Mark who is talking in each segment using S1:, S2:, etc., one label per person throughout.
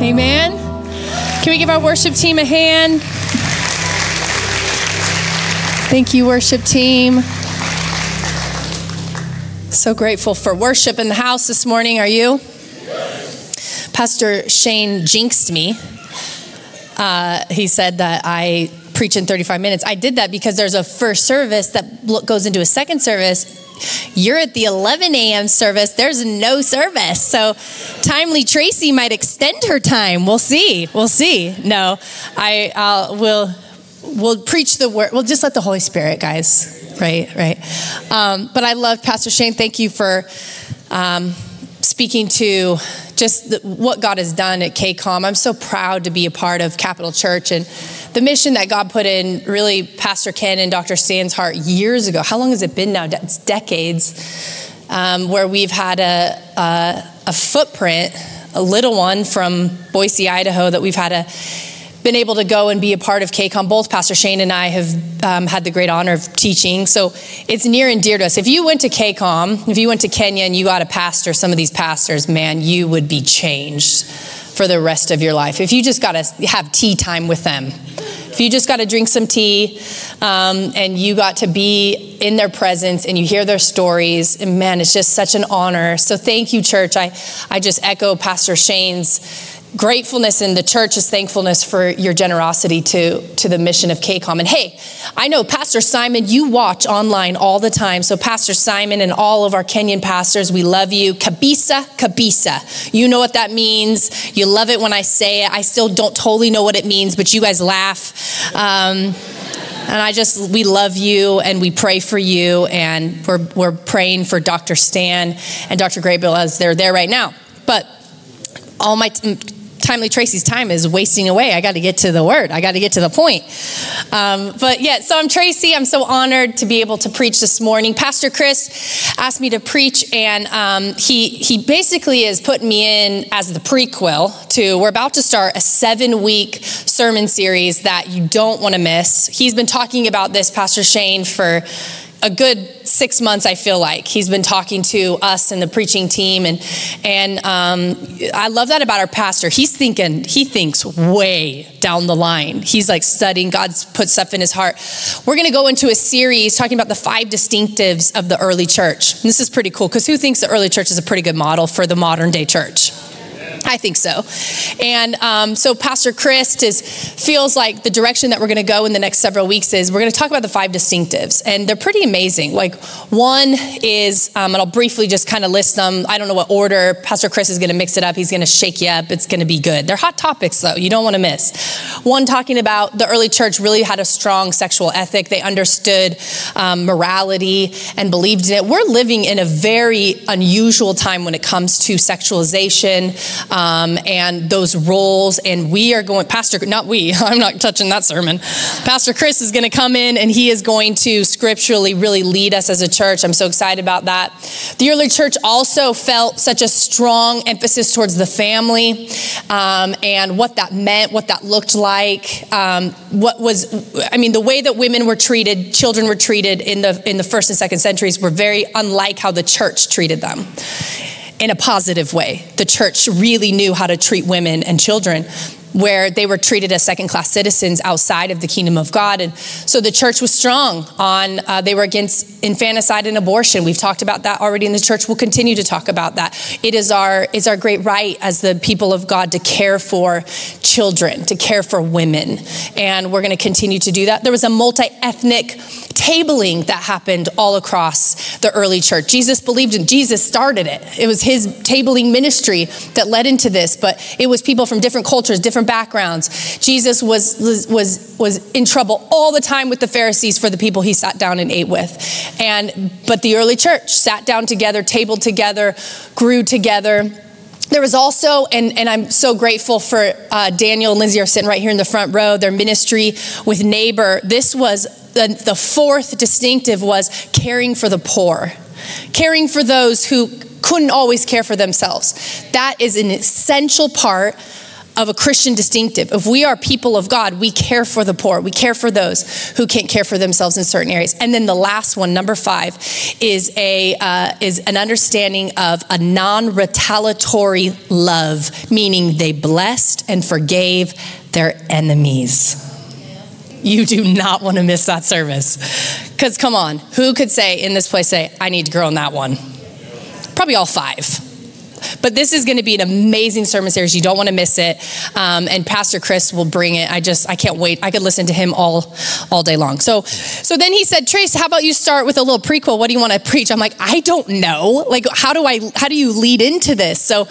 S1: Amen. Can we give our worship team a hand? Thank you, worship team. So grateful for worship in the house this morning. Are you? Pastor Shane jinxed me. Uh, he said that I preach in 35 minutes. I did that because there's a first service that goes into a second service. You're at the 11 a.m. service. There's no service. So, Timely Tracy might extend her time. We'll see. We'll see. No, I uh, will. We'll preach the word. We'll just let the Holy Spirit, guys. Right, right. Um, but I love Pastor Shane. Thank you for um, speaking to just the, what God has done at KCOM. I'm so proud to be a part of Capital Church and the mission that God put in really Pastor Ken and Dr. Stan's heart years ago. How long has it been now? It's decades um, where we've had a, a, a footprint, a little one from Boise, Idaho, that we've had a been able to go and be a part of KCOM. Both Pastor Shane and I have um, had the great honor of teaching. So it's near and dear to us. If you went to KCOM, if you went to Kenya and you got a pastor, some of these pastors, man, you would be changed for the rest of your life. If you just got to have tea time with them, if you just got to drink some tea um, and you got to be in their presence and you hear their stories, and man, it's just such an honor. So thank you, church. I, I just echo Pastor Shane's gratefulness in the church is thankfulness for your generosity to, to the mission of KCOM. And hey, I know Pastor Simon, you watch online all the time. So, Pastor Simon and all of our Kenyan pastors, we love you. Kabisa, kabisa. You know what that means. You love it when I say it. I still don't totally know what it means, but you guys laugh. Um, and I just, we love you and we pray for you. And we're, we're praying for Dr. Stan and Dr. Graybill as they're there right now. But all my Timely Tracy's time is wasting away. I got to get to the word. I got to get to the point. Um, but yeah, so I'm Tracy. I'm so honored to be able to preach this morning. Pastor Chris asked me to preach, and um, he he basically is putting me in as the prequel to. We're about to start a seven week sermon series that you don't want to miss. He's been talking about this, Pastor Shane, for a good six months i feel like. He's been talking to us and the preaching team and and um, i love that about our pastor. He's thinking he thinks way down the line. He's like studying. God's put stuff in his heart. We're going to go into a series talking about the five distinctives of the early church. And this is pretty cool because who thinks the early church is a pretty good model for the modern day church I think so. And um, so Pastor Chris is, feels like the direction that we're going to go in the next several weeks is we're going to talk about the five distinctives. And they're pretty amazing. Like one is, um, and I'll briefly just kind of list them. I don't know what order. Pastor Chris is going to mix it up. He's going to shake you up. It's going to be good. They're hot topics, though. You don't want to miss. One talking about the early church really had a strong sexual ethic. They understood um, morality and believed in it. We're living in a very unusual time when it comes to sexualization um, and those roles. And we are going, Pastor, not we, I'm not touching that sermon. Pastor Chris is going to come in and he is going to scripturally really lead us as a church. I'm so excited about that. The early church also felt such a strong emphasis towards the family um, and what that meant, what that looked like, um, what was, I mean, the way that women were treated, children were treated in the in the first and second centuries were very unlike how the church treated them in a positive way. The church really knew how to treat women and children where they were treated as second class citizens outside of the kingdom of God. And so the church was strong on, uh, they were against infanticide and abortion. We've talked about that already in the church. We'll continue to talk about that. It is our, is our great right as the people of God to care for children, to care for women. And we're going to continue to do that. There was a multi ethnic tabling that happened all across the early church. Jesus believed in, Jesus started it. It was his tabling ministry that led into this, but it was people from different cultures, different backgrounds. Jesus was, was, was in trouble all the time with the Pharisees for the people he sat down and ate with. And, but the early church sat down together, tabled together, grew together there was also, and, and I'm so grateful for uh, Daniel and Lindsay are sitting right here in the front row, their ministry with Neighbor. This was the, the fourth distinctive was caring for the poor, caring for those who couldn't always care for themselves. That is an essential part of a Christian distinctive. If we are people of God, we care for the poor, we care for those who can't care for themselves in certain areas. And then the last one, number five, is a uh, is an understanding of a non-retaliatory love, meaning they blessed and forgave their enemies. You do not want to miss that service. Because come on, who could say in this place, say, I need to grow in that one? Probably all five. But this is going to be an amazing sermon series. You don't want to miss it. Um, and Pastor Chris will bring it. I just I can't wait. I could listen to him all all day long. So so then he said, Trace, how about you start with a little prequel? What do you want to preach? I'm like, I don't know. Like, how do I how do you lead into this? So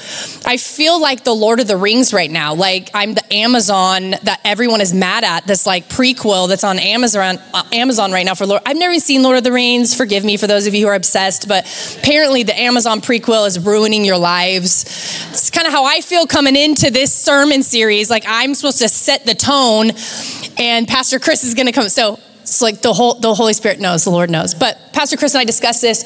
S1: I feel like the Lord of the Rings right now. Like I'm the Amazon that everyone is mad at. This like prequel that's on Amazon uh, Amazon right now for Lord. I've never seen Lord of the Rings. Forgive me for those of you who are obsessed, but apparently the Amazon prequel is ruining your life lives. It's kind of how I feel coming into this sermon series. Like I'm supposed to set the tone, and Pastor Chris is going to come. So it's like the whole the Holy Spirit knows, the Lord knows. But Pastor Chris and I discussed this.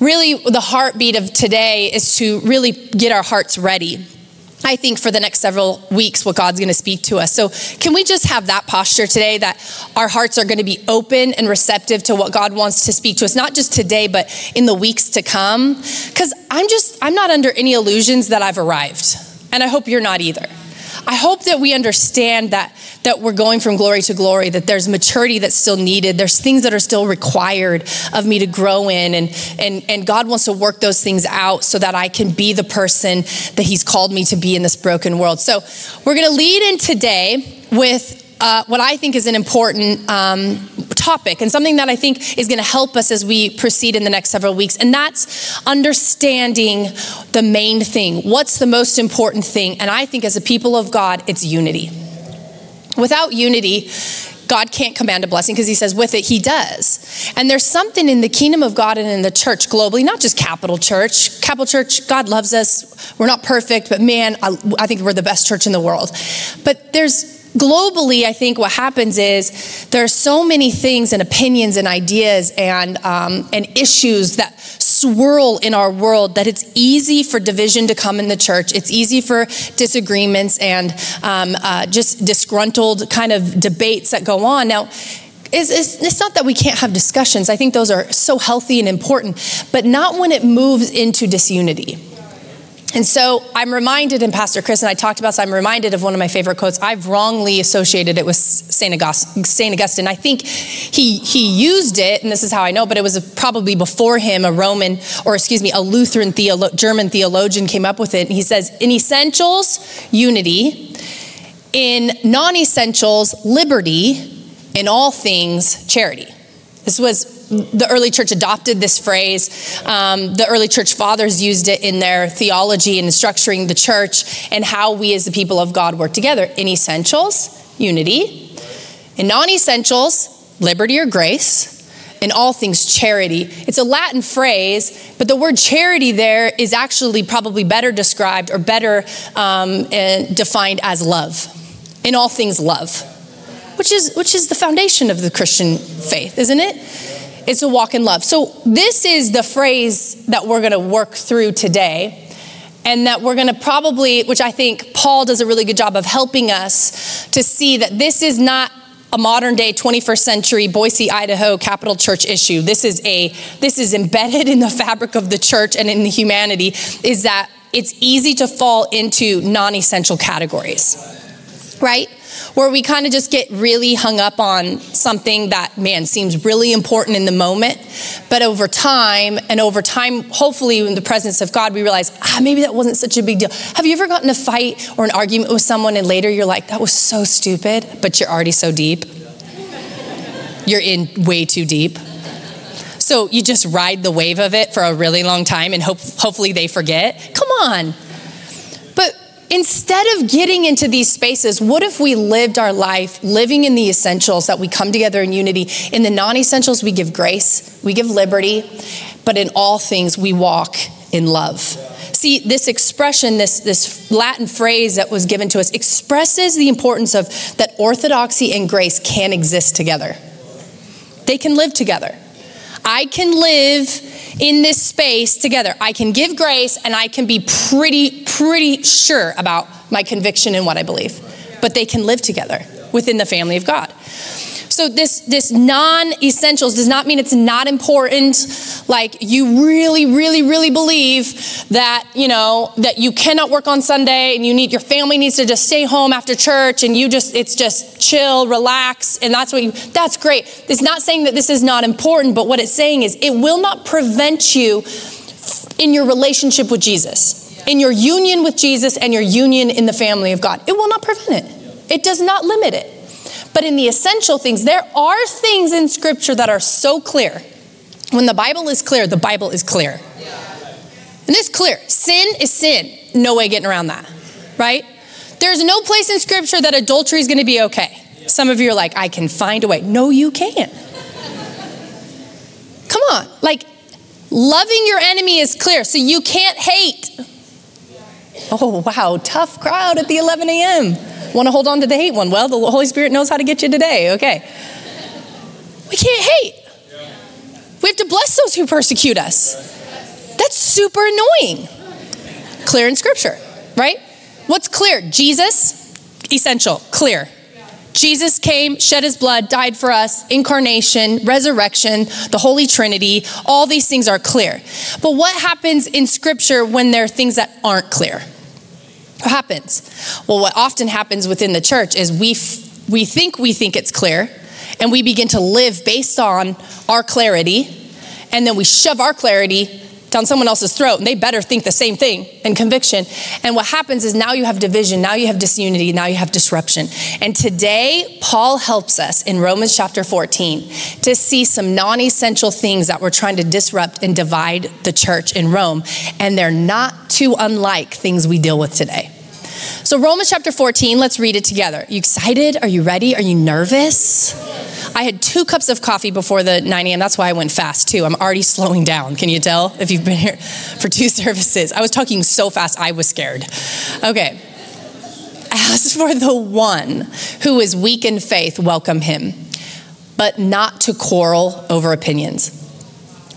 S1: Really, the heartbeat of today is to really get our hearts ready I think for the next several weeks what God's going to speak to us. So, can we just have that posture today that our hearts are going to be open and receptive to what God wants to speak to us, not just today, but in the weeks to come? Because I'm just, I'm not under any illusions that I've arrived. And I hope you're not either. I hope that we understand that that we're going from glory to glory, that there's maturity that's still needed, there's things that are still required of me to grow in, and and and God wants to work those things out so that I can be the person that He's called me to be in this broken world. So we're gonna lead in today with uh, what I think is an important um, topic and something that I think is going to help us as we proceed in the next several weeks. And that's understanding the main thing. What's the most important thing? And I think as a people of God, it's unity. Without unity, God can't command a blessing because he says with it, he does. And there's something in the kingdom of God and in the church globally, not just capital church. Capital church, God loves us. We're not perfect, but man, I, I think we're the best church in the world. But there's globally, I think what happens is there are so many things and opinions and ideas and, um, and issues that swirl in our world that it's easy for division to come in the church. It's easy for disagreements and um, uh, just disgruntled kind of debates that go on. Now, it's, it's, it's, not that we can't have discussions. I think those are so healthy and important, but not when it moves into disunity. And so I'm reminded, and Pastor Chris and I talked about this, I'm reminded of one of my favorite quotes. I've wrongly associated it with St. Augustine. St. Augustine. I think he, he used it, and this is how I know, but it was probably before him, a Roman, or excuse me, a Lutheran theolo- German theologian came up with it. And he says, in essentials, unity. In non essentials, liberty. In all things, charity. This was the early church adopted this phrase. Um, the early church fathers used it in their theology and structuring the church and how we as the people of God work together. In essentials, unity. In non essentials, liberty or grace. In all things, charity. It's a Latin phrase, but the word charity there is actually probably better described or better um, defined as love. In all things, love, which is which is the foundation of the Christian faith, isn't it? It's a walk in love. So, this is the phrase that we're going to work through today. And that we're going to probably, which I think Paul does a really good job of helping us to see that this is not a modern day 21st century Boise, Idaho capital church issue. This is a this is embedded in the fabric of the church and in the humanity is that it's easy to fall into non-essential categories. Right? Where we kind of just get really hung up on something that, man, seems really important in the moment. But over time, and over time, hopefully in the presence of God, we realize, ah, maybe that wasn't such a big deal. Have you ever gotten a fight or an argument with someone and later you're like, that was so stupid, but you're already so deep? You're in way too deep. So you just ride the wave of it for a really long time and hope, hopefully they forget. Come on instead of getting into these spaces, what if we lived our life living in the essentials that we come together in unity? In the non essentials, we give grace, we give liberty, but in all things, we walk in love. See, this expression, this, this Latin phrase that was given to us, expresses the importance of that orthodoxy and grace can exist together. They can live together. I can live in this space together. I can give grace and I can be pretty, pretty sure about my conviction and what I believe. But they can live together within the family of God. So this this non-essentials does not mean it's not important. Like you really, really, really believe that you know that you cannot work on Sunday and you need your family needs to just stay home after church and you just it's just chill, relax, and that's what you. That's great. It's not saying that this is not important, but what it's saying is it will not prevent you in your relationship with Jesus, in your union with Jesus, and your union in the family of God. It will not prevent it. It does not limit it. But in the essential things, there are things in Scripture that are so clear. When the Bible is clear, the Bible is clear. And this clear. Sin is sin. No way getting around that, right? There's no place in Scripture that adultery is going to be okay. Some of you are like, I can find a way. No, you can't. Come on. Like, loving your enemy is clear, so you can't hate. Oh, wow. Tough crowd at the 11 a.m. Want to hold on to the hate one? Well, the Holy Spirit knows how to get you today, okay? We can't hate. We have to bless those who persecute us. That's super annoying. Clear in Scripture, right? What's clear? Jesus, essential, clear. Jesus came, shed his blood, died for us, incarnation, resurrection, the Holy Trinity, all these things are clear. But what happens in Scripture when there are things that aren't clear? What happens? Well, what often happens within the church is we, f- we think we think it's clear, and we begin to live based on our clarity, and then we shove our clarity down someone else's throat, and they better think the same thing and conviction. And what happens is now you have division, now you have disunity, now you have disruption. And today, Paul helps us in Romans chapter 14 to see some non essential things that we're trying to disrupt and divide the church in Rome. And they're not too unlike things we deal with today. So, Romans chapter 14, let's read it together. You excited? Are you ready? Are you nervous? I had two cups of coffee before the 9 a.m. That's why I went fast too. I'm already slowing down. Can you tell if you've been here for two services? I was talking so fast, I was scared. Okay. As for the one who is weak in faith, welcome him, but not to quarrel over opinions.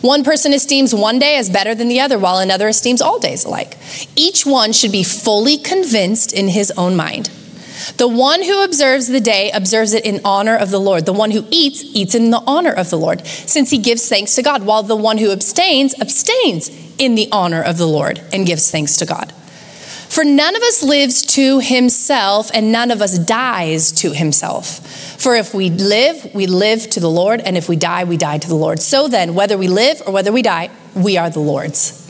S1: One person esteems one day as better than the other, while another esteems all days alike. Each one should be fully convinced in his own mind. The one who observes the day observes it in honor of the Lord. The one who eats, eats in the honor of the Lord, since he gives thanks to God, while the one who abstains, abstains in the honor of the Lord and gives thanks to God. For none of us lives to himself, and none of us dies to himself. For if we live, we live to the Lord, and if we die, we die to the Lord. So then, whether we live or whether we die, we are the Lord's.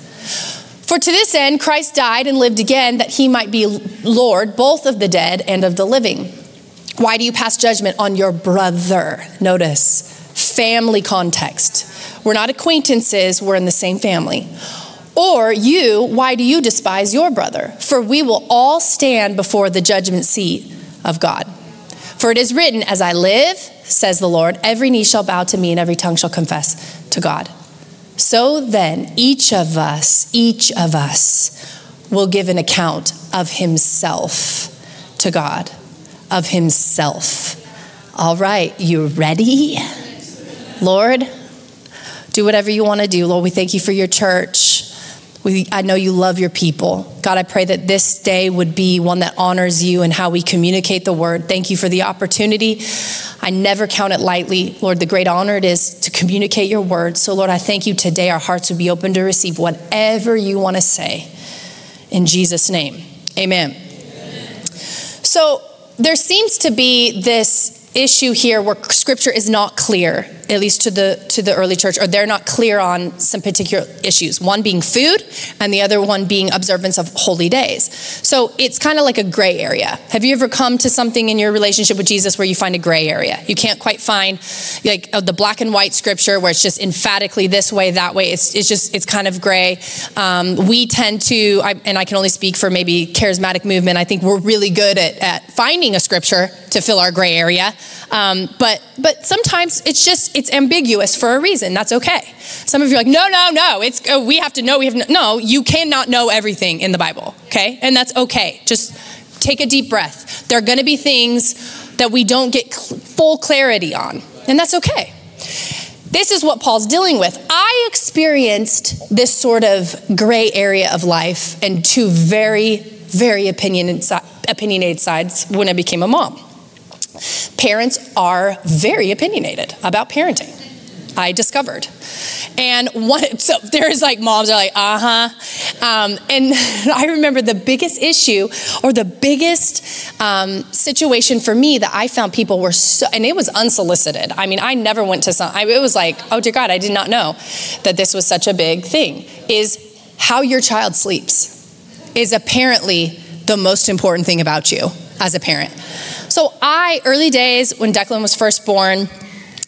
S1: For to this end, Christ died and lived again, that he might be Lord both of the dead and of the living. Why do you pass judgment on your brother? Notice, family context. We're not acquaintances, we're in the same family. Or you, why do you despise your brother? For we will all stand before the judgment seat of God. For it is written, As I live, says the Lord, every knee shall bow to me and every tongue shall confess to God. So then, each of us, each of us will give an account of himself to God, of himself. All right, you ready? Lord, do whatever you want to do. Lord, we thank you for your church. We, I know you love your people. God, I pray that this day would be one that honors you and how we communicate the word. Thank you for the opportunity. I never count it lightly, Lord, the great honor it is to communicate your word. So, Lord, I thank you today. Our hearts would be open to receive whatever you want to say. In Jesus' name, amen. amen. So, there seems to be this issue here where scripture is not clear at least to the to the early church or they're not clear on some particular issues one being food and the other one being observance of holy days. So it's kind of like a gray area. Have you ever come to something in your relationship with jesus where you find a gray area? You can't quite find like uh, the black and white scripture where it's just emphatically this way that way. It's, it's just it's kind of gray. Um, we tend to I, and i can only speak for maybe charismatic movement i think we're really good at, at finding a scripture to fill our gray area um, but but sometimes it's just it's ambiguous for a reason. That's okay. Some of you are like, no, no, no. It's oh, we have to know. We have no, no. You cannot know everything in the Bible. Okay, and that's okay. Just take a deep breath. There are going to be things that we don't get cl- full clarity on, and that's okay. This is what Paul's dealing with. I experienced this sort of gray area of life and two very, very opinionated sides when I became a mom. Parents are very opinionated about parenting. I discovered. And one, so there's like moms are like, uh huh. Um, and I remember the biggest issue or the biggest um, situation for me that I found people were so, and it was unsolicited. I mean, I never went to some, I, it was like, oh dear God, I did not know that this was such a big thing, is how your child sleeps is apparently the most important thing about you as a parent. So I, early days when Declan was first born,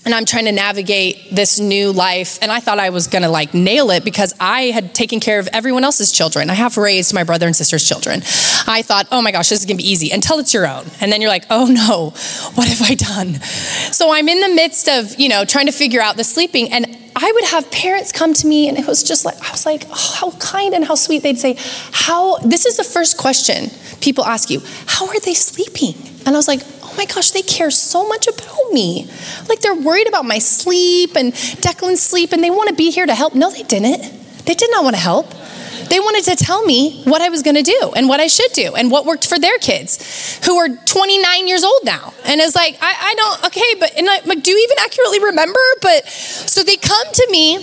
S1: and I'm trying to navigate this new life. And I thought I was gonna like nail it because I had taken care of everyone else's children. I have raised my brother and sister's children. I thought, oh my gosh, this is gonna be easy until it's your own. And then you're like, oh no, what have I done? So I'm in the midst of, you know, trying to figure out the sleeping. And I would have parents come to me, and it was just like, I was like, oh, how kind and how sweet. They'd say, How, this is the first question people ask you, how are they sleeping? And I was like, oh my gosh, they care so much about me. Like they're worried about my sleep and Declan's sleep and they want to be here to help. No, they didn't. They did not want to help. They wanted to tell me what I was going to do and what I should do and what worked for their kids who are 29 years old now. And it's like, I, I don't, okay, but and I, like, do you even accurately remember? But so they come to me.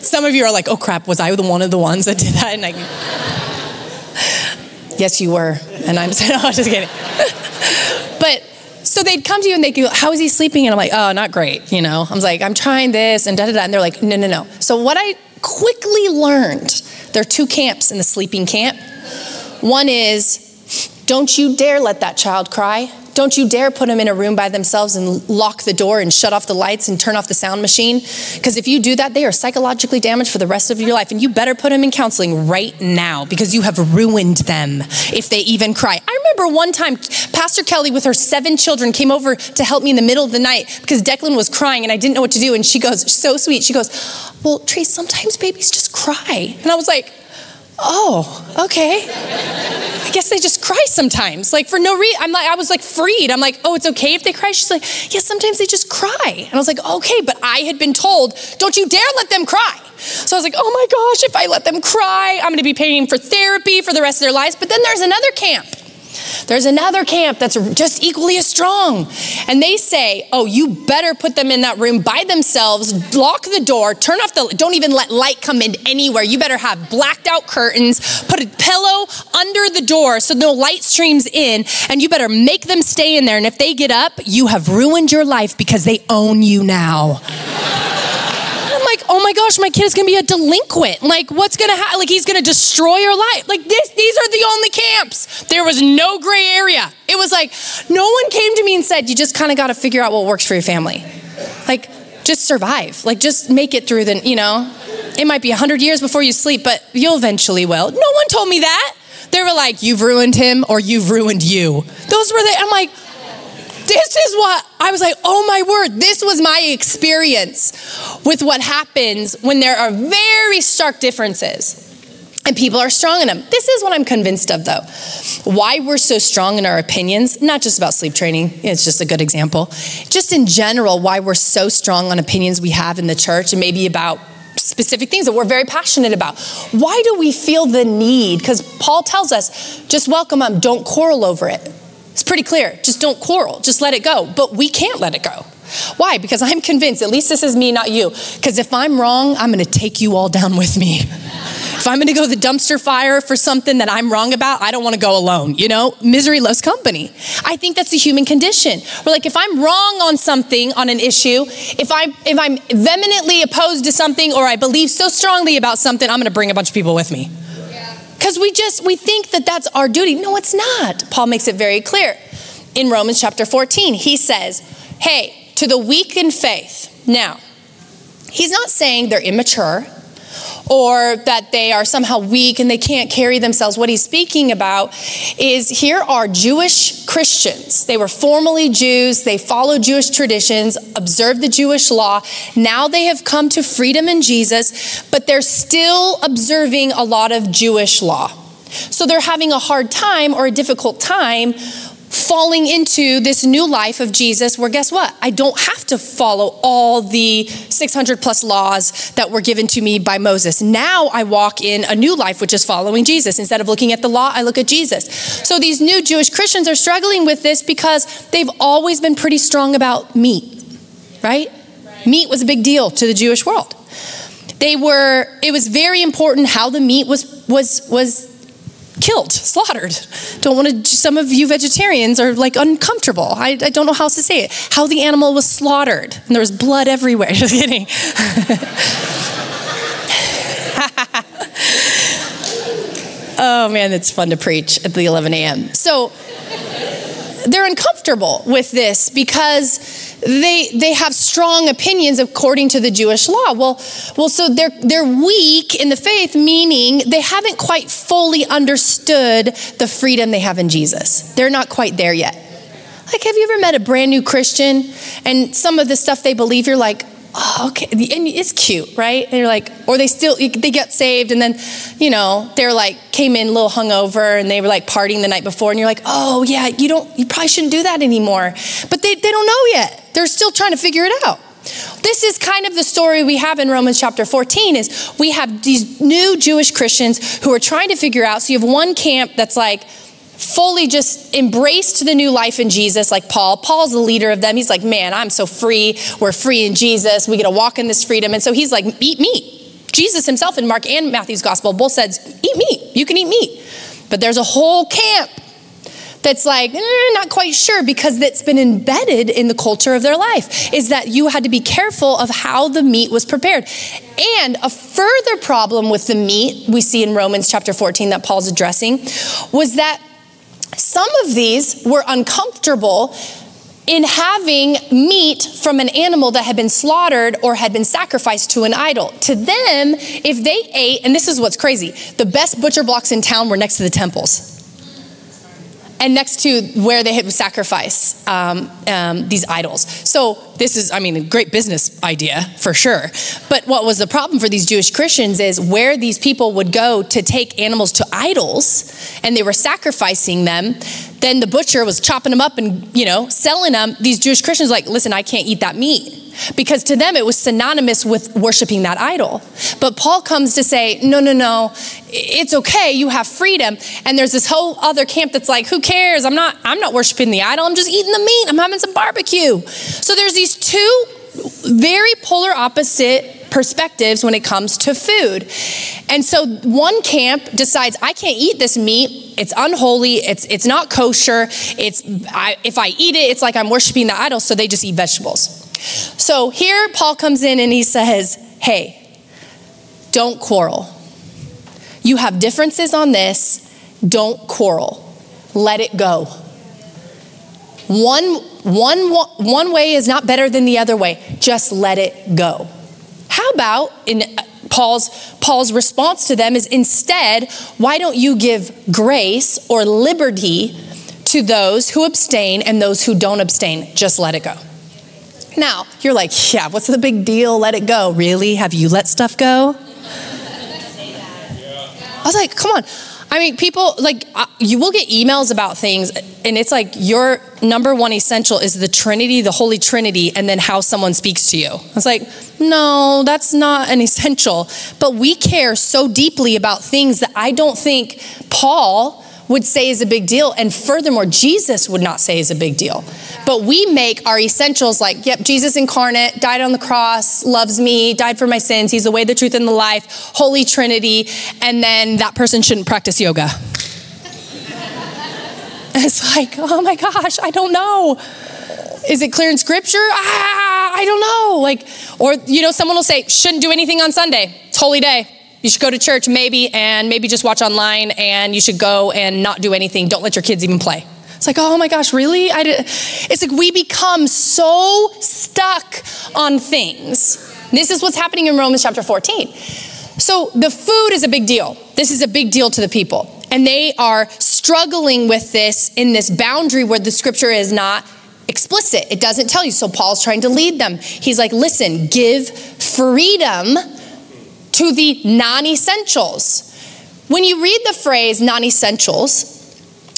S1: Some of you are like, oh crap, was I the one of the ones that did that? And I, Yes, you were. And I'm saying, oh, just kidding. but so they'd come to you and they'd go, How is he sleeping? And I'm like, Oh, not great. You know, I'm like, I'm trying this and da da da. And they're like, No, no, no. So what I quickly learned there are two camps in the sleeping camp. One is, Don't you dare let that child cry. Don't you dare put them in a room by themselves and lock the door and shut off the lights and turn off the sound machine. Because if you do that, they are psychologically damaged for the rest of your life. And you better put them in counseling right now because you have ruined them if they even cry. I remember one time Pastor Kelly with her seven children came over to help me in the middle of the night because Declan was crying and I didn't know what to do. And she goes, so sweet. She goes, Well, Trace, sometimes babies just cry. And I was like, oh, okay. I guess they just cry sometimes, like for no reason. I'm like, I was like freed. I'm like, oh, it's okay if they cry. She's like, yeah, sometimes they just cry. And I was like, okay, but I had been told, don't you dare let them cry. So I was like, oh my gosh, if I let them cry, I'm gonna be paying for therapy for the rest of their lives. But then there's another camp there's another camp that's just equally as strong. And they say, oh, you better put them in that room by themselves, lock the door, turn off the, don't even let light come in anywhere. You better have blacked out curtains, put a pillow under the door so no light streams in, and you better make them stay in there. And if they get up, you have ruined your life because they own you now like, oh my gosh, my kid is gonna be a delinquent. Like, what's gonna happen? Like, he's gonna destroy your life. Like, this, these are the only camps. There was no gray area. It was like, no one came to me and said, you just kind of gotta figure out what works for your family. Like, just survive. Like, just make it through the, you know, it might be 100 years before you sleep, but you'll eventually will. No one told me that. They were like, you've ruined him or you've ruined you. Those were the, I'm like, this is what I was like, oh my word, this was my experience with what happens when there are very stark differences and people are strong in them. This is what I'm convinced of, though. Why we're so strong in our opinions, not just about sleep training, it's just a good example. Just in general, why we're so strong on opinions we have in the church and maybe about specific things that we're very passionate about. Why do we feel the need? Because Paul tells us just welcome them, don't quarrel over it. It's pretty clear. Just don't quarrel, just let it go. But we can't let it go. Why? Because I'm convinced, at least this is me, not you. Because if I'm wrong, I'm going to take you all down with me. If I'm gonna go the dumpster fire for something that I'm wrong about, I don't wanna go alone, you know? Misery loves company. I think that's the human condition. We're like, if I'm wrong on something, on an issue, if I'm if I'm vehemently opposed to something or I believe so strongly about something, I'm gonna bring a bunch of people with me. Because we just we think that that's our duty. No, it's not. Paul makes it very clear in Romans chapter 14. He says, "Hey, to the weak in faith." Now, he's not saying they're immature or that they are somehow weak and they can't carry themselves. What he's speaking about is here are Jewish Christians. They were formerly Jews, they followed Jewish traditions, observed the Jewish law. Now they have come to freedom in Jesus, but they're still observing a lot of Jewish law. So they're having a hard time or a difficult time falling into this new life of Jesus where guess what? I don't have to follow all the 600 plus laws that were given to me by Moses. Now I walk in a new life, which is following Jesus. Instead of looking at the law, I look at Jesus. So these new Jewish Christians are struggling with this because they've always been pretty strong about meat, right? Meat was a big deal to the Jewish world. They were, it was very important how the meat was, was, was killed, slaughtered. Don't want to, some of you vegetarians are like uncomfortable. I, I don't know how else to say it. How the animal was slaughtered and there was blood everywhere. Just kidding. oh man, it's fun to preach at the 11 a.m. So they're uncomfortable with this because they they have strong opinions according to the Jewish law. Well, well, so they're they're weak in the faith, meaning they haven't quite fully understood the freedom they have in Jesus. They're not quite there yet. Like, have you ever met a brand new Christian and some of the stuff they believe, you're like, oh, okay, and it's cute, right? And you're like, or they still they get saved, and then, you know, they're like came in a little hungover, and they were like partying the night before, and you're like, oh yeah, you don't, you probably shouldn't do that anymore, but they they don't know yet. They're still trying to figure it out. This is kind of the story we have in Romans chapter 14 is we have these new Jewish Christians who are trying to figure out. So you have one camp that's like fully just embraced the new life in Jesus, like Paul. Paul's the leader of them. He's like, man, I'm so free. We're free in Jesus. We get to walk in this freedom. And so he's like, eat meat. Jesus himself in Mark and Matthew's gospel both says, eat meat. You can eat meat. But there's a whole camp that's like, eh, not quite sure because it's been embedded in the culture of their life is that you had to be careful of how the meat was prepared. And a further problem with the meat we see in Romans chapter 14 that Paul's addressing was that some of these were uncomfortable in having meat from an animal that had been slaughtered or had been sacrificed to an idol. To them, if they ate, and this is what's crazy, the best butcher blocks in town were next to the temples and next to where they had sacrifice um, um, these idols. So this is, I mean, a great business idea for sure. But what was the problem for these Jewish Christians is where these people would go to take animals to idols, and they were sacrificing them. Then the butcher was chopping them up and you know selling them. These Jewish Christians like, listen, I can't eat that meat because to them it was synonymous with worshiping that idol. But Paul comes to say, no, no, no, it's okay. You have freedom. And there's this whole other camp that's like, who cares? I'm not, I'm not worshiping the idol. I'm just eating the meat. I'm having some barbecue. So there's these two very polar opposite perspectives when it comes to food. And so one camp decides I can't eat this meat. It's unholy. It's it's not kosher. It's I, if I eat it, it's like I'm worshiping the idol. So they just eat vegetables. So here Paul comes in and he says, Hey, don't quarrel. You have differences on this. Don't quarrel. Let it go. One, one, one way is not better than the other way. Just let it go. How about in uh, Paul's Paul's response to them is instead, why don't you give grace or liberty to those who abstain and those who don't abstain? Just let it go. Now, you're like, yeah, what's the big deal? Let it go. Really? Have you let stuff go? I was like, come on. I mean, people like uh, you will get emails about things, and it's like your number one essential is the Trinity, the Holy Trinity, and then how someone speaks to you. I was like, no, that's not an essential. But we care so deeply about things that I don't think Paul would say is a big deal. And furthermore, Jesus would not say is a big deal. But we make our essentials like, yep, Jesus incarnate, died on the cross, loves me, died for my sins, he's the way, the truth, and the life, Holy Trinity, and then that person shouldn't practice yoga. it's like, oh my gosh, I don't know. Is it clear in scripture? Ah, I don't know. Like, or, you know, someone will say, shouldn't do anything on Sunday. It's holy day. You should go to church maybe and maybe just watch online and you should go and not do anything. Don't let your kids even play. It's like, oh my gosh, really? I did. It's like we become so stuck on things. This is what's happening in Romans chapter 14. So the food is a big deal. This is a big deal to the people. And they are struggling with this in this boundary where the scripture is not explicit. It doesn't tell you. So Paul's trying to lead them. He's like, listen, give freedom to the non essentials. When you read the phrase non essentials,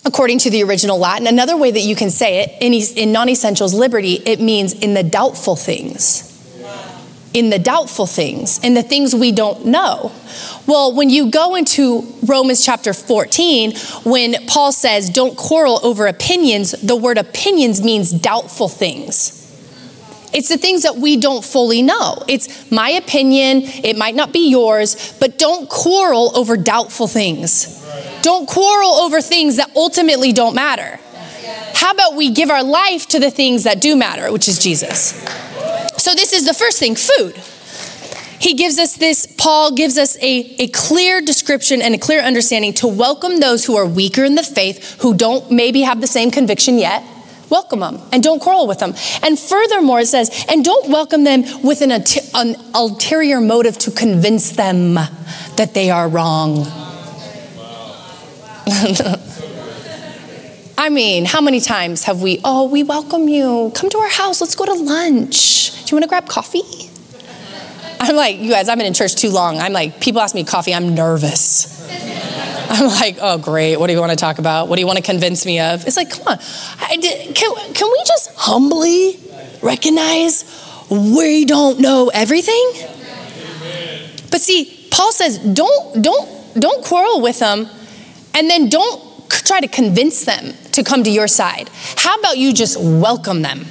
S1: according to the original Latin, another way that you can say it in, in non essentials liberty, it means in the doubtful things. In the doubtful things, in the things we don't know. Well, when you go into Romans chapter 14, when Paul says, don't quarrel over opinions, the word opinions means doubtful things. It's the things that we don't fully know. It's my opinion, it might not be yours, but don't quarrel over doubtful things. Don't quarrel over things that ultimately don't matter. How about we give our life to the things that do matter, which is Jesus? So, this is the first thing food. He gives us this, Paul gives us a, a clear description and a clear understanding to welcome those who are weaker in the faith, who don't maybe have the same conviction yet welcome them and don't quarrel with them. And furthermore, it says, and don't welcome them with an, an ulterior motive to convince them that they are wrong. I mean, how many times have we, oh, we welcome you. Come to our house. Let's go to lunch. Do you want to grab coffee? I'm like, you guys, I've been in church too long. I'm like, people ask me coffee, I'm nervous. I'm like, oh, great. What do you want to talk about? What do you want to convince me of? It's like, come on. Did, can, can we just humbly recognize we don't know everything? But see, Paul says, don't, don't, don't quarrel with them and then don't try to convince them to come to your side. How about you just welcome them?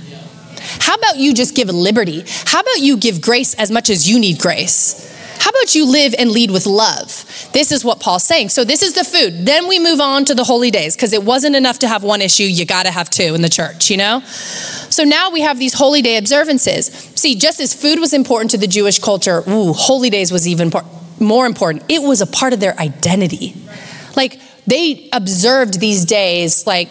S1: How about you just give liberty? How about you give grace as much as you need grace? How about you live and lead with love? This is what Paul's saying. So, this is the food. Then we move on to the holy days because it wasn't enough to have one issue. You got to have two in the church, you know? So, now we have these holy day observances. See, just as food was important to the Jewish culture, ooh, holy days was even more important. It was a part of their identity. Like, they observed these days like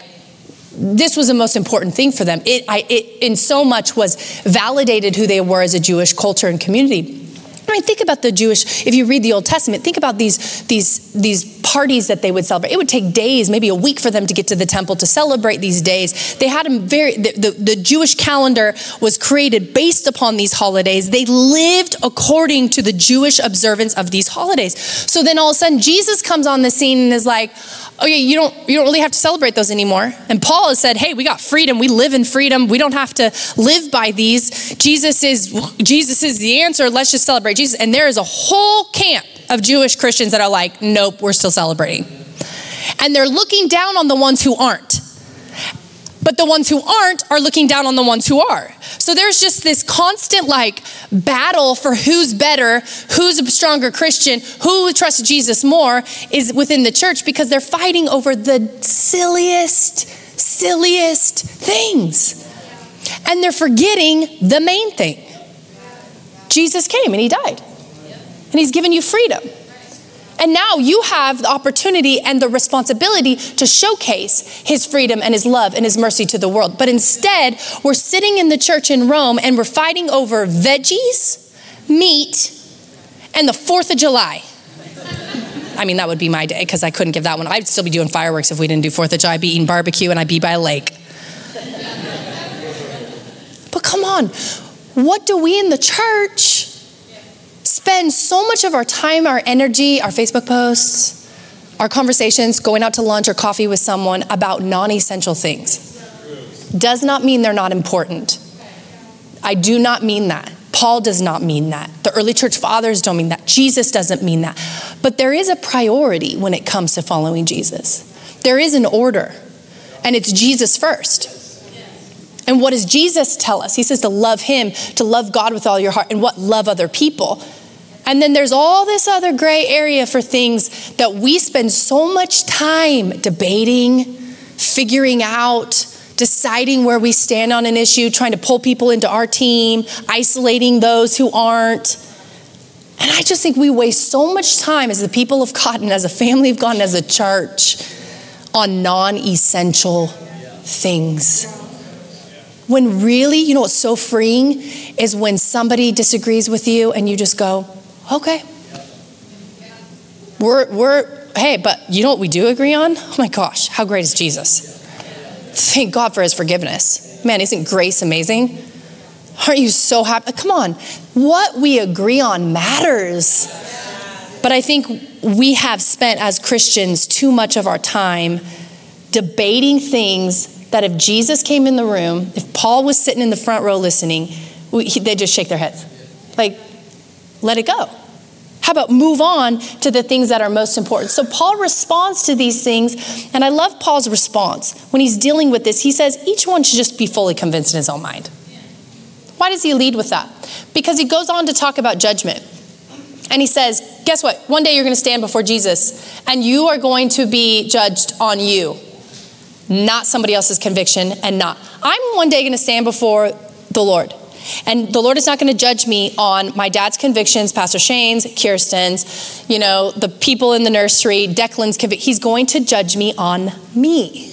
S1: this was the most important thing for them. It, I, it, in so much, was validated who they were as a Jewish culture and community. I mean, think about the Jewish, if you read the Old Testament, think about these, these, these parties that they would celebrate. It would take days, maybe a week for them to get to the temple to celebrate these days. They had a very, the, the, the Jewish calendar was created based upon these holidays. They lived according to the Jewish observance of these holidays. So then all of a sudden, Jesus comes on the scene and is like, oh yeah, you don't, you don't really have to celebrate those anymore. And Paul has said, hey, we got freedom. We live in freedom. We don't have to live by these. Jesus is, Jesus is the answer. Let's just celebrate Jesus. And there is a whole camp of Jewish Christians that are like, nope, we're still celebrating. And they're looking down on the ones who aren't. But the ones who aren't are looking down on the ones who are. So there's just this constant like battle for who's better, who's a stronger Christian, who trusts Jesus more is within the church because they're fighting over the silliest, silliest things. And they're forgetting the main thing. Jesus came and he died. And he's given you freedom. And now you have the opportunity and the responsibility to showcase his freedom and his love and his mercy to the world. But instead, we're sitting in the church in Rome and we're fighting over veggies, meat, and the 4th of July. I mean, that would be my day because I couldn't give that one. I'd still be doing fireworks if we didn't do 4th of July. I'd be eating barbecue and I'd be by a lake. but come on, what do we in the church spend so much of our time, our energy, our Facebook posts, our conversations, going out to lunch or coffee with someone about non essential things. Does not mean they're not important. I do not mean that. Paul does not mean that. The early church fathers don't mean that. Jesus doesn't mean that. But there is a priority when it comes to following Jesus. There is an order, and it's Jesus first. And what does Jesus tell us? He says to love Him, to love God with all your heart, and what? Love other people. And then there's all this other gray area for things that we spend so much time debating, figuring out, deciding where we stand on an issue, trying to pull people into our team, isolating those who aren't. And I just think we waste so much time as the people of and as a family of God and as a church on non essential things. When really, you know what's so freeing is when somebody disagrees with you and you just go, okay. We're, we're, hey, but you know what we do agree on? Oh my gosh, how great is Jesus? Thank God for his forgiveness. Man, isn't grace amazing? Aren't you so happy? Come on. What we agree on matters. But I think we have spent as Christians too much of our time debating things that if Jesus came in the room, if Paul was sitting in the front row listening, we, they just shake their heads. Like, let it go. How about move on to the things that are most important? So Paul responds to these things, and I love Paul's response when he's dealing with this. He says each one should just be fully convinced in his own mind. Why does he lead with that? Because he goes on to talk about judgment. And he says, Guess what? One day you're going to stand before Jesus, and you are going to be judged on you, not somebody else's conviction, and not. I'm one day going to stand before the Lord. And the Lord is not going to judge me on my dad's convictions, Pastor Shane's, Kirsten's, you know, the people in the nursery, Declan's. He's going to judge me on me.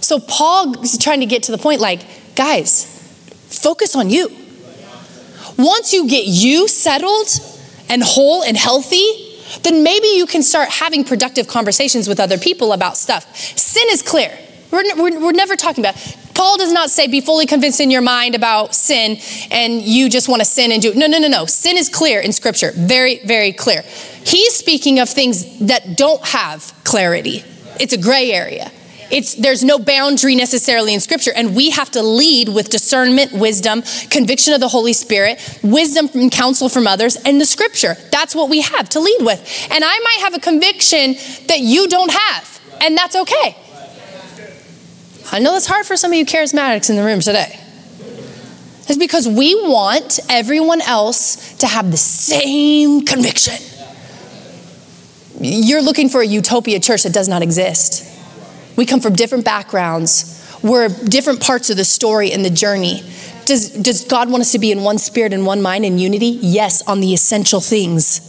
S1: So Paul is trying to get to the point like, guys, focus on you. Once you get you settled and whole and healthy, then maybe you can start having productive conversations with other people about stuff. Sin is clear. We're, we're, we're never talking about. Paul does not say be fully convinced in your mind about sin and you just want to sin and do. No, no, no, no. Sin is clear in scripture. Very, very clear. He's speaking of things that don't have clarity. It's a gray area. It's, there's no boundary necessarily in scripture and we have to lead with discernment wisdom conviction of the holy spirit wisdom from counsel from others and the scripture that's what we have to lead with and i might have a conviction that you don't have and that's okay I know that's hard for some of you charismatics in the room today. It's because we want everyone else to have the same conviction. You're looking for a utopia church that does not exist. We come from different backgrounds. We're different parts of the story and the journey. Does, does God want us to be in one spirit and one mind and unity? Yes, on the essential things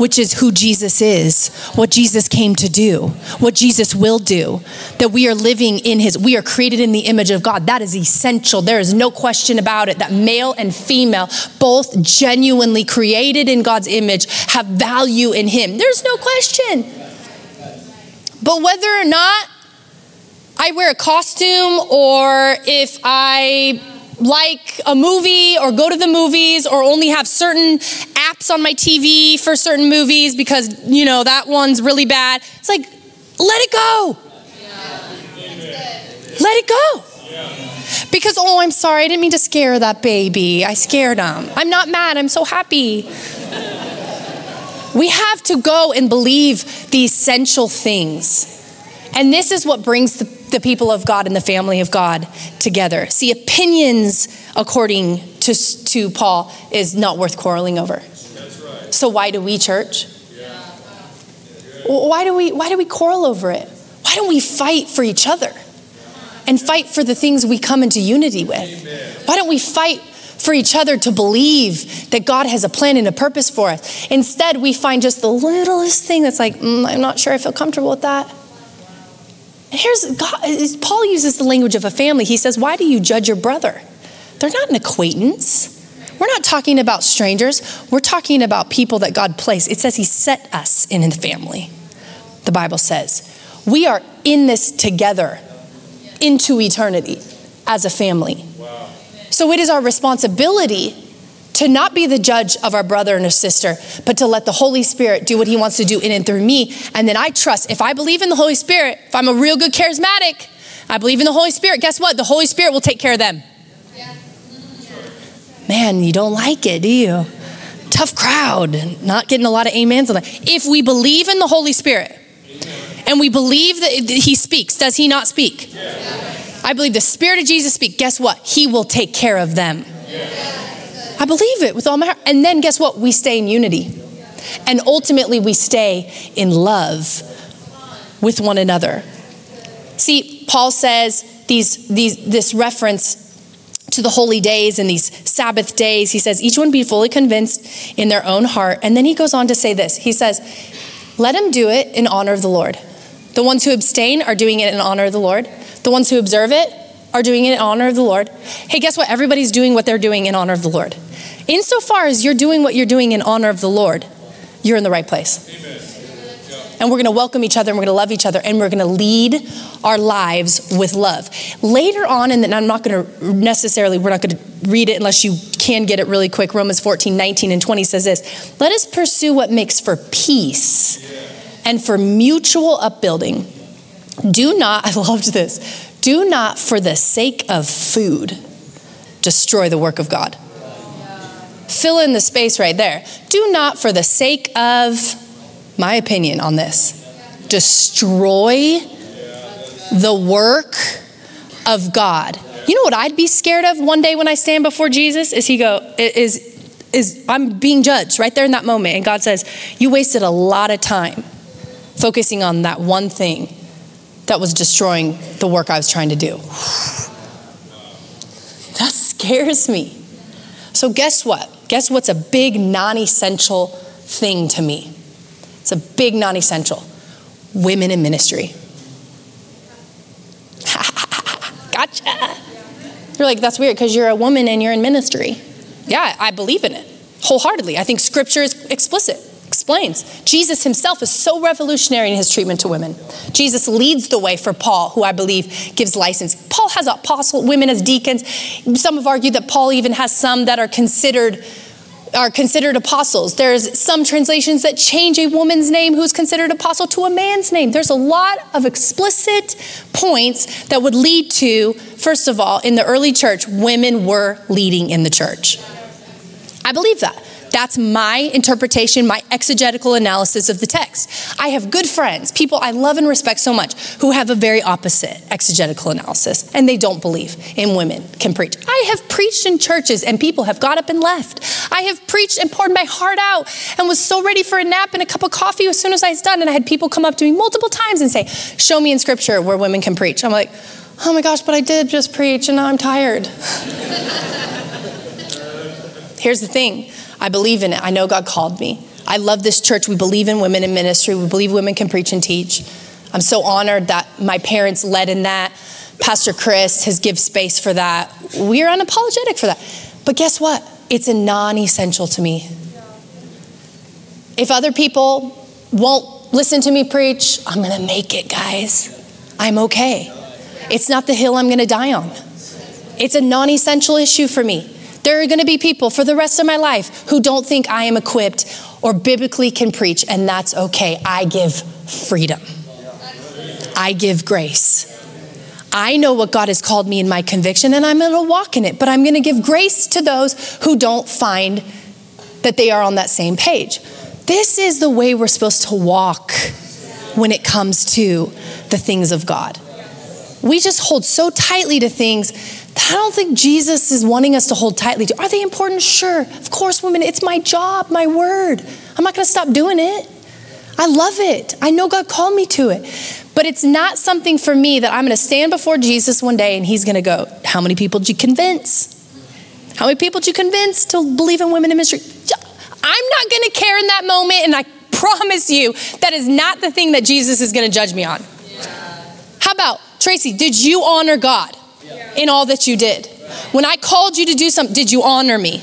S1: which is who Jesus is, what Jesus came to do, what Jesus will do, that we are living in his, we are created in the image of God. That is essential. There is no question about it that male and female, both genuinely created in God's image, have value in him. There's no question. But whether or not I wear a costume or if I like a movie or go to the movies or only have certain apps on my TV for certain movies because, you know, that one's really bad. It's like, let it go. Let it go. Because, oh, I'm sorry, I didn't mean to scare that baby. I scared him. I'm not mad, I'm so happy. We have to go and believe the essential things. And this is what brings the the people of God and the family of God together. See, opinions, according to, to Paul, is not worth quarreling over. Right. So why do we church? Why do we why do we quarrel over it? Why don't we fight for each other? And fight for the things we come into unity with? Why don't we fight for each other to believe that God has a plan and a purpose for us. Instead, we find just the littlest thing that's like, mm, I'm not sure I feel comfortable with that. Here's God, Paul uses the language of a family. He says, Why do you judge your brother? They're not an acquaintance. We're not talking about strangers. We're talking about people that God placed. It says He set us in the family, the Bible says. We are in this together into eternity as a family. So it is our responsibility to not be the judge of our brother and our sister, but to let the Holy Spirit do what He wants to do in and through me. And then I trust, if I believe in the Holy Spirit, if I'm a real good charismatic, I believe in the Holy Spirit, guess what? The Holy Spirit will take care of them. Man, you don't like it, do you? Tough crowd, not getting a lot of amens on that. If we believe in the Holy Spirit, And we believe that he speaks. Does he not speak? I believe the Spirit of Jesus speaks. Guess what? He will take care of them. I believe it with all my heart. And then guess what? We stay in unity. And ultimately, we stay in love with one another. See, Paul says these, these, this reference to the holy days and these Sabbath days. He says, each one be fully convinced in their own heart. And then he goes on to say this He says, let him do it in honor of the Lord. The ones who abstain are doing it in honor of the Lord. The ones who observe it are doing it in honor of the Lord. Hey, guess what? Everybody's doing what they're doing in honor of the Lord. Insofar as you're doing what you're doing in honor of the Lord, you're in the right place. Amen. And we're going to welcome each other and we're going to love each other and we're going to lead our lives with love. Later on, and I'm not going to necessarily, we're not going to read it unless you can get it really quick. Romans 14, 19, and 20 says this Let us pursue what makes for peace and for mutual upbuilding. Do not, I loved this, do not for the sake of food destroy the work of God. Fill in the space right there. Do not for the sake of my opinion on this destroy the work of God. You know what I'd be scared of one day when I stand before Jesus? Is he go, is, is I'm being judged right there in that moment. And God says, You wasted a lot of time focusing on that one thing that was destroying the work I was trying to do. That scares me. So, guess what? Guess what's a big non essential thing to me? It's a big non essential. Women in ministry. gotcha. You're like, that's weird because you're a woman and you're in ministry. Yeah, I believe in it wholeheartedly. I think scripture is explicit, explains. Jesus himself is so revolutionary in his treatment to women. Jesus leads the way for Paul, who I believe gives license. Paul has apostle women as deacons. Some have argued that Paul even has some that are considered are considered apostles. There's some translations that change a woman's name who's considered apostle to a man's name. There's a lot of explicit points that would lead to, first of all, in the early church, women were leading in the church. I believe that. That's my interpretation, my exegetical analysis of the text. I have good friends, people I love and respect so much, who have a very opposite exegetical analysis, and they don't believe in women can preach. I have preached in churches, and people have got up and left. I have preached and poured my heart out and was so ready for a nap and a cup of coffee as soon as I was done. And I had people come up to me multiple times and say, Show me in scripture where women can preach. I'm like, Oh my gosh, but I did just preach, and now I'm tired. Here's the thing I believe in it. I know God called me. I love this church. We believe in women in ministry. We believe women can preach and teach. I'm so honored that my parents led in that. Pastor Chris has given space for that. We're unapologetic for that. But guess what? It's a non essential to me. If other people won't listen to me preach, I'm going to make it, guys. I'm okay. It's not the hill I'm going to die on. It's a non essential issue for me. There are going to be people for the rest of my life who don't think I am equipped or biblically can preach, and that's okay. I give freedom, I give grace. I know what God has called me in my conviction, and I'm going to walk in it, but I'm going to give grace to those who don't find that they are on that same page. This is the way we're supposed to walk when it comes to the things of God. We just hold so tightly to things I don't think Jesus is wanting us to hold tightly to. Are they important? Sure. Of course, women, it's my job, my word. I'm not going to stop doing it. I love it. I know God called me to it. But it's not something for me that I'm going to stand before Jesus one day and he's going to go, How many people did you convince? How many people did you convince to believe in women in ministry? I'm not going to care in that moment, and I promise you that is not the thing that Jesus is going to judge me on. Yeah. How about, Tracy, did you honor God? In all that you did. When I called you to do something, did you honor me?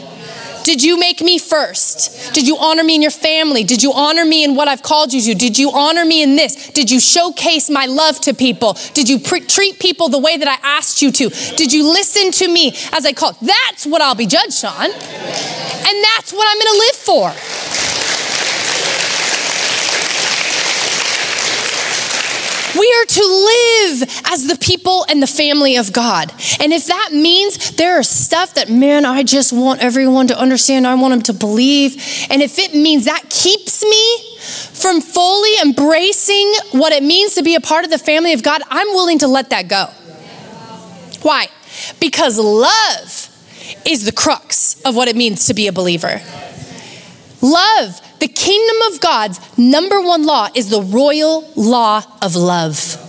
S1: Did you make me first? Did you honor me in your family? Did you honor me in what I've called you to? Did you honor me in this? Did you showcase my love to people? Did you pre- treat people the way that I asked you to? Did you listen to me as I called? That's what I'll be judged on. And that's what I'm going to live for. We are to live as the people and the family of God. And if that means there are stuff that, man, I just want everyone to understand, I want them to believe, and if it means that keeps me from fully embracing what it means to be a part of the family of God, I'm willing to let that go. Why? Because love is the crux of what it means to be a believer. Love, the kingdom of God's number one law is the royal law of love.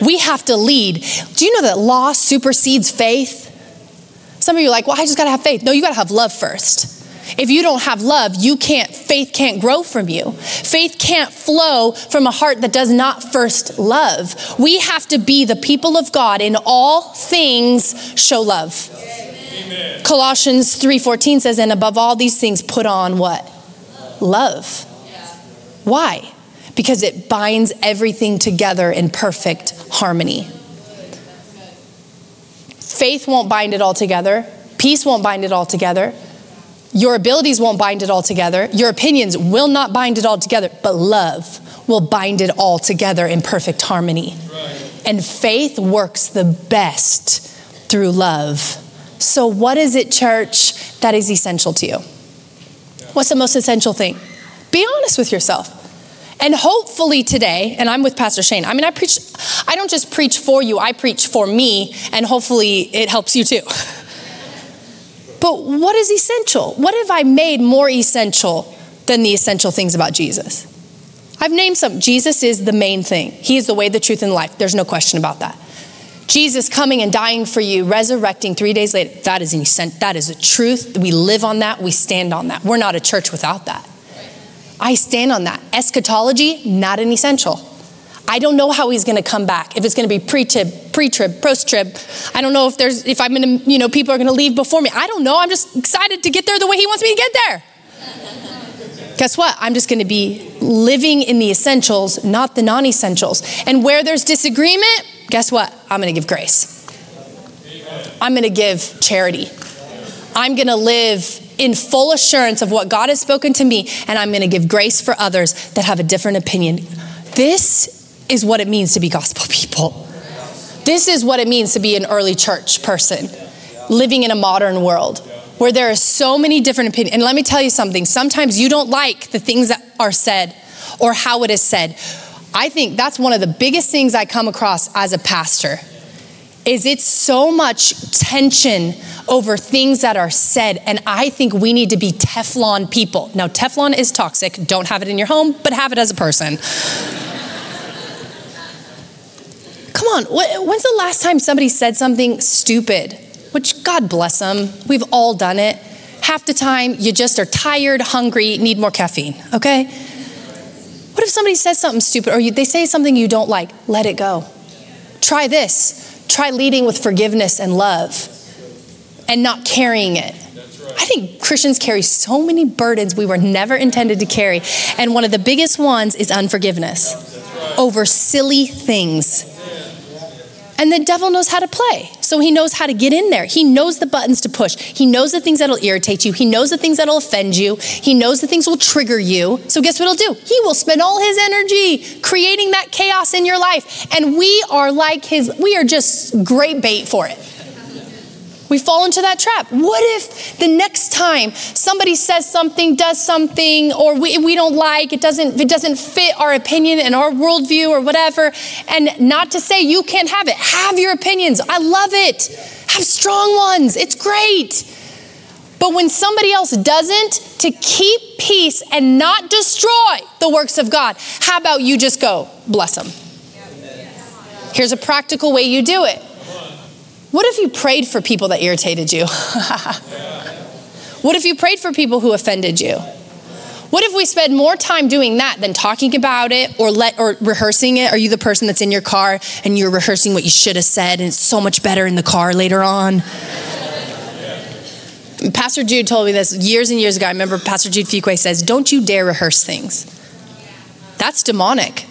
S1: We have to lead. Do you know that law supersedes faith? Some of you are like, well, I just gotta have faith. No, you gotta have love first. If you don't have love, you can't, faith can't grow from you. Faith can't flow from a heart that does not first love. We have to be the people of God in all things show love. Amen. Colossians 3:14 says, and above all these things, put on what? Love. Why? Because it binds everything together in perfect harmony. Faith won't bind it all together, peace won't bind it all together. Your abilities won't bind it all together. Your opinions will not bind it all together, but love will bind it all together in perfect harmony. Right. And faith works the best through love. So, what is it, church, that is essential to you? What's the most essential thing? Be honest with yourself. And hopefully today, and I'm with Pastor Shane. I mean, I preach, I don't just preach for you, I preach for me, and hopefully it helps you too. But what is essential? What have I made more essential than the essential things about Jesus? I've named some. Jesus is the main thing. He is the way, the truth, and life. There's no question about that. Jesus coming and dying for you, resurrecting three days later, that is, an, that is a truth. We live on that. We stand on that. We're not a church without that. I stand on that. Eschatology, not an essential. I don't know how he's going to come back. If it's going to be pre-trib, pre-trib, post-trib. I don't know if there's if I'm going to, you know, people are going to leave before me. I don't know. I'm just excited to get there the way he wants me to get there. Guess what? I'm just going to be living in the essentials, not the non-essentials. And where there's disagreement, guess what? I'm going to give grace. I'm going to give charity. I'm going to live in full assurance of what God has spoken to me, and I'm going to give grace for others that have a different opinion. This is what it means to be gospel people. This is what it means to be an early church person living in a modern world where there are so many different opinions. And let me tell you something sometimes you don't like the things that are said or how it is said. I think that's one of the biggest things I come across as a pastor is it's so much tension over things that are said and I think we need to be Teflon people. Now Teflon is toxic. Don't have it in your home, but have it as a person. Come on, when's the last time somebody said something stupid? Which God bless them. We've all done it. Half the time you just are tired, hungry, need more caffeine, okay? What if somebody says something stupid or you, they say something you don't like? Let it go. Try this. Try leading with forgiveness and love and not carrying it. I think Christians carry so many burdens we were never intended to carry. And one of the biggest ones is unforgiveness over silly things. And the devil knows how to play. So he knows how to get in there. He knows the buttons to push. He knows the things that'll irritate you. He knows the things that'll offend you. He knows the things will trigger you. So guess what he'll do? He will spend all his energy creating that chaos in your life. And we are like his, we are just great bait for it. We fall into that trap. What if the next time somebody says something, does something, or we, we don't like, it doesn't, it doesn't fit our opinion and our worldview or whatever, and not to say you can't have it. Have your opinions. I love it. Have strong ones. It's great. But when somebody else doesn't, to keep peace and not destroy the works of God, how about you just go, bless them? Here's a practical way you do it what if you prayed for people that irritated you? what if you prayed for people who offended you? What if we spend more time doing that than talking about it or let or rehearsing it? Are you the person that's in your car and you're rehearsing what you should have said and it's so much better in the car later on? Pastor Jude told me this years and years ago. I remember Pastor Jude Fuqua says, "Don't you dare rehearse things." That's demonic.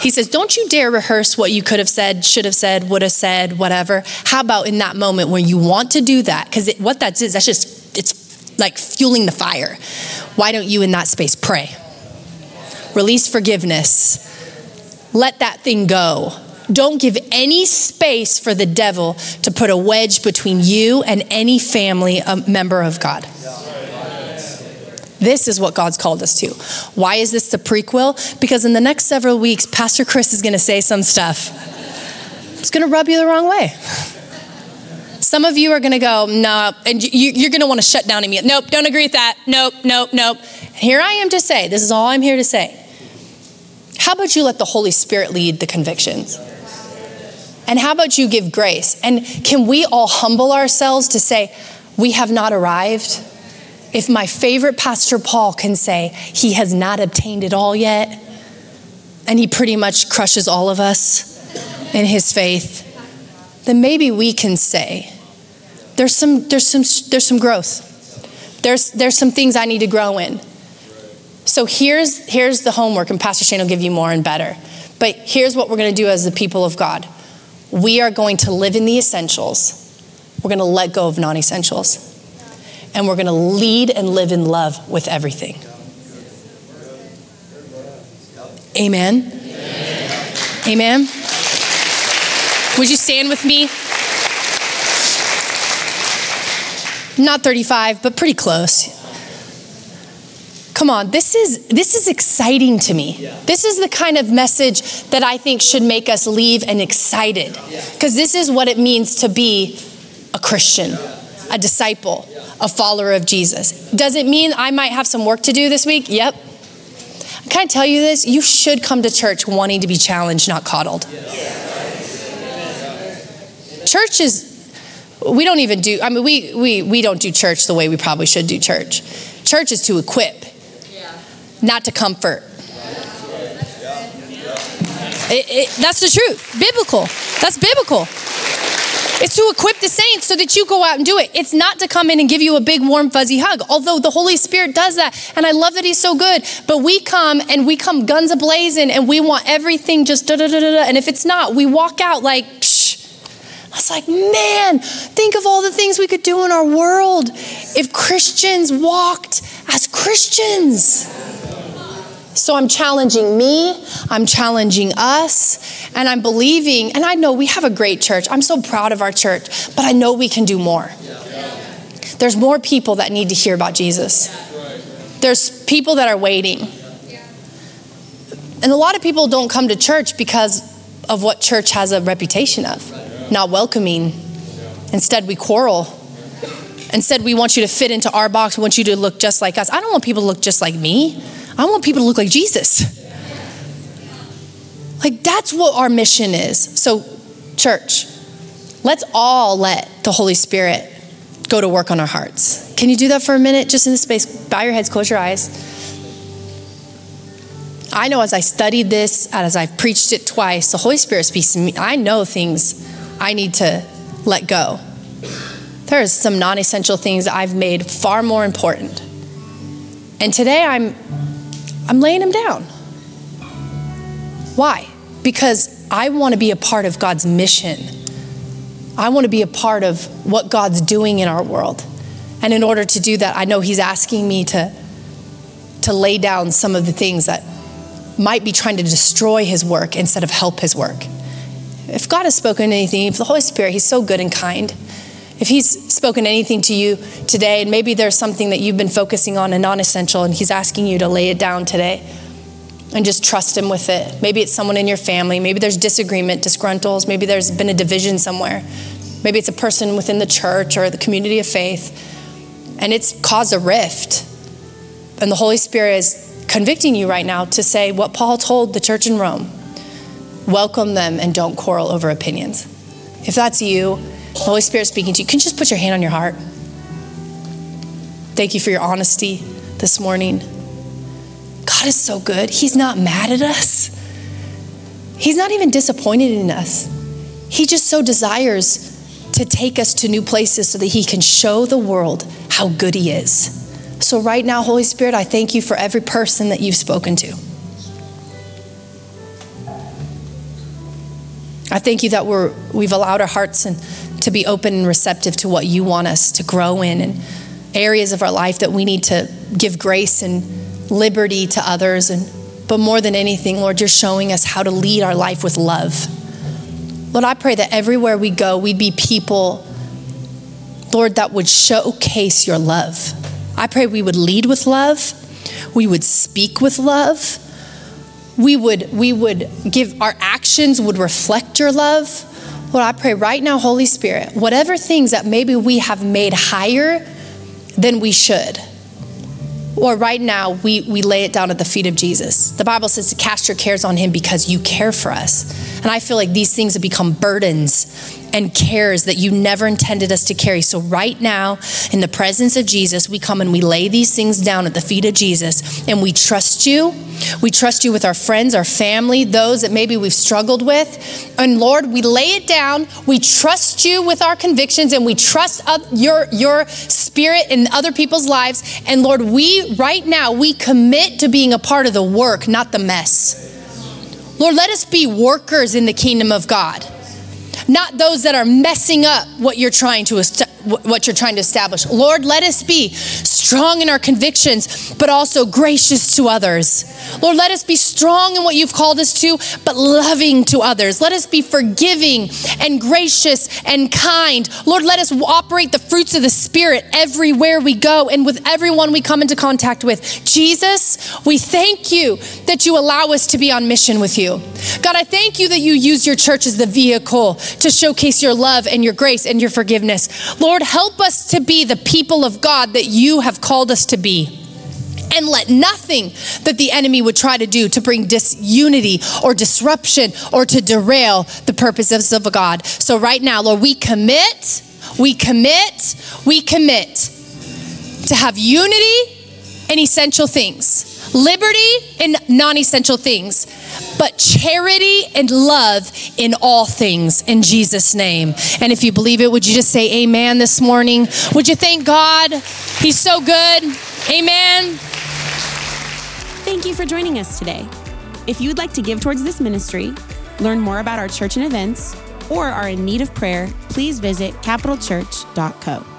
S1: He says, Don't you dare rehearse what you could have said, should have said, would have said, whatever. How about in that moment when you want to do that? Because what that is, that's just, it's like fueling the fire. Why don't you in that space pray? Release forgiveness. let that thing go. Don't give any space for the devil to put a wedge between you and any family member of God. This is what God's called us to. Why is this the prequel? Because in the next several weeks, Pastor Chris is going to say some stuff. It's going to rub you the wrong way. Some of you are going to go, no, and you, are going to want to shut down immediately. Nope, don't agree with that. Nope, nope, nope. Here I am to say, this is all I'm here to say. How about you let the Holy Spirit lead the convictions? And how about you give grace? And can we all humble ourselves to say, we have not arrived? If my favorite Pastor Paul can say he has not obtained it all yet, and he pretty much crushes all of us in his faith, then maybe we can say, there's some, there's some, there's some growth. There's, there's some things I need to grow in. So here's, here's the homework, and Pastor Shane will give you more and better. But here's what we're going to do as the people of God we are going to live in the essentials, we're going to let go of non essentials, and we're going to lead and live in love with everything. Amen. Amen. Amen. Would you stand with me? Not 35, but pretty close. Come on, this is this is exciting to me. Yeah. This is the kind of message that I think should make us leave and excited. Cuz this is what it means to be a Christian, a disciple, a follower of Jesus. Does it mean I might have some work to do this week? Yep. Can I tell you this? You should come to church wanting to be challenged, not coddled. Church is we don't even do i mean we, we we don't do church the way we probably should do church church is to equip not to comfort. It, it, that's the truth. Biblical. That's biblical. It's to equip the saints so that you go out and do it. It's not to come in and give you a big, warm, fuzzy hug, although the Holy Spirit does that. And I love that He's so good. But we come and we come guns a blazing and we want everything just da da da da. And if it's not, we walk out like, psh. I was like, man, think of all the things we could do in our world if Christians walked as Christians. So I'm challenging me, I'm challenging us, and I'm believing, and I know we have a great church. I'm so proud of our church, but I know we can do more. There's more people that need to hear about Jesus. There's people that are waiting. And a lot of people don't come to church because of what church has a reputation of not welcoming. Instead, we quarrel. Instead, we want you to fit into our box. We want you to look just like us. I don't want people to look just like me. I want people to look like Jesus. Like, that's what our mission is. So, church, let's all let the Holy Spirit go to work on our hearts. Can you do that for a minute, just in this space? Bow your heads, close your eyes. I know as I studied this, as I've preached it twice, the Holy Spirit speaks to me. I know things I need to let go. There are some non essential things I've made far more important. And today I'm I'm laying him down. Why? Because I want to be a part of God's mission. I want to be a part of what God's doing in our world. And in order to do that, I know He's asking me to, to lay down some of the things that might be trying to destroy His work instead of help His work. If God has spoken anything, if the Holy Spirit, He's so good and kind, if He's spoken anything to you today, and maybe there's something that you've been focusing on and non essential, and He's asking you to lay it down today and just trust Him with it. Maybe it's someone in your family, maybe there's disagreement, disgruntles, maybe there's been a division somewhere, maybe it's a person within the church or the community of faith, and it's caused a rift. And the Holy Spirit is convicting you right now to say what Paul told the church in Rome welcome them and don't quarrel over opinions. If that's you, the Holy Spirit speaking to you, can you just put your hand on your heart? Thank you for your honesty this morning. God is so good. He's not mad at us, He's not even disappointed in us. He just so desires to take us to new places so that He can show the world how good He is. So, right now, Holy Spirit, I thank you for every person that you've spoken to. I thank you that we're, we've allowed our hearts and to be open and receptive to what you want us to grow in and areas of our life that we need to give grace and liberty to others and but more than anything, Lord, you're showing us how to lead our life with love. Lord, I pray that everywhere we go, we'd be people, Lord, that would showcase your love. I pray we would lead with love, we would speak with love, we would, we would give our actions would reflect your love. Lord, I pray right now, Holy Spirit, whatever things that maybe we have made higher than we should, or right now we, we lay it down at the feet of Jesus. The Bible says to cast your cares on him because you care for us. And I feel like these things have become burdens and cares that you never intended us to carry. So, right now, in the presence of Jesus, we come and we lay these things down at the feet of Jesus and we trust you. We trust you with our friends, our family, those that maybe we've struggled with. And Lord, we lay it down. We trust you with our convictions and we trust your, your spirit in other people's lives. And Lord, we right now, we commit to being a part of the work, not the mess. Lord, let us be workers in the kingdom of God not those that are messing up what you're trying to what you're trying to establish. Lord, let us be strong in our convictions, but also gracious to others. Lord, let us be strong in what you've called us to, but loving to others. Let us be forgiving and gracious and kind. Lord, let us operate the fruits of the Spirit everywhere we go and with everyone we come into contact with. Jesus, we thank you that you allow us to be on mission with you. God, I thank you that you use your church as the vehicle to showcase your love and your grace and your forgiveness. Lord, help us to be the people of God that you have called us to be and let nothing that the enemy would try to do to bring disunity or disruption or to derail the purposes of God. So, right now, Lord, we commit, we commit, we commit to have unity in essential things, liberty in non essential things but charity and love in all things in Jesus' name. And if you believe it, would you just say amen this morning? Would you thank God? He's so good. Amen.
S2: Thank you for joining us today. If you would like to give towards this ministry, learn more about our church and events, or are in need of prayer, please visit capitalchurch.co.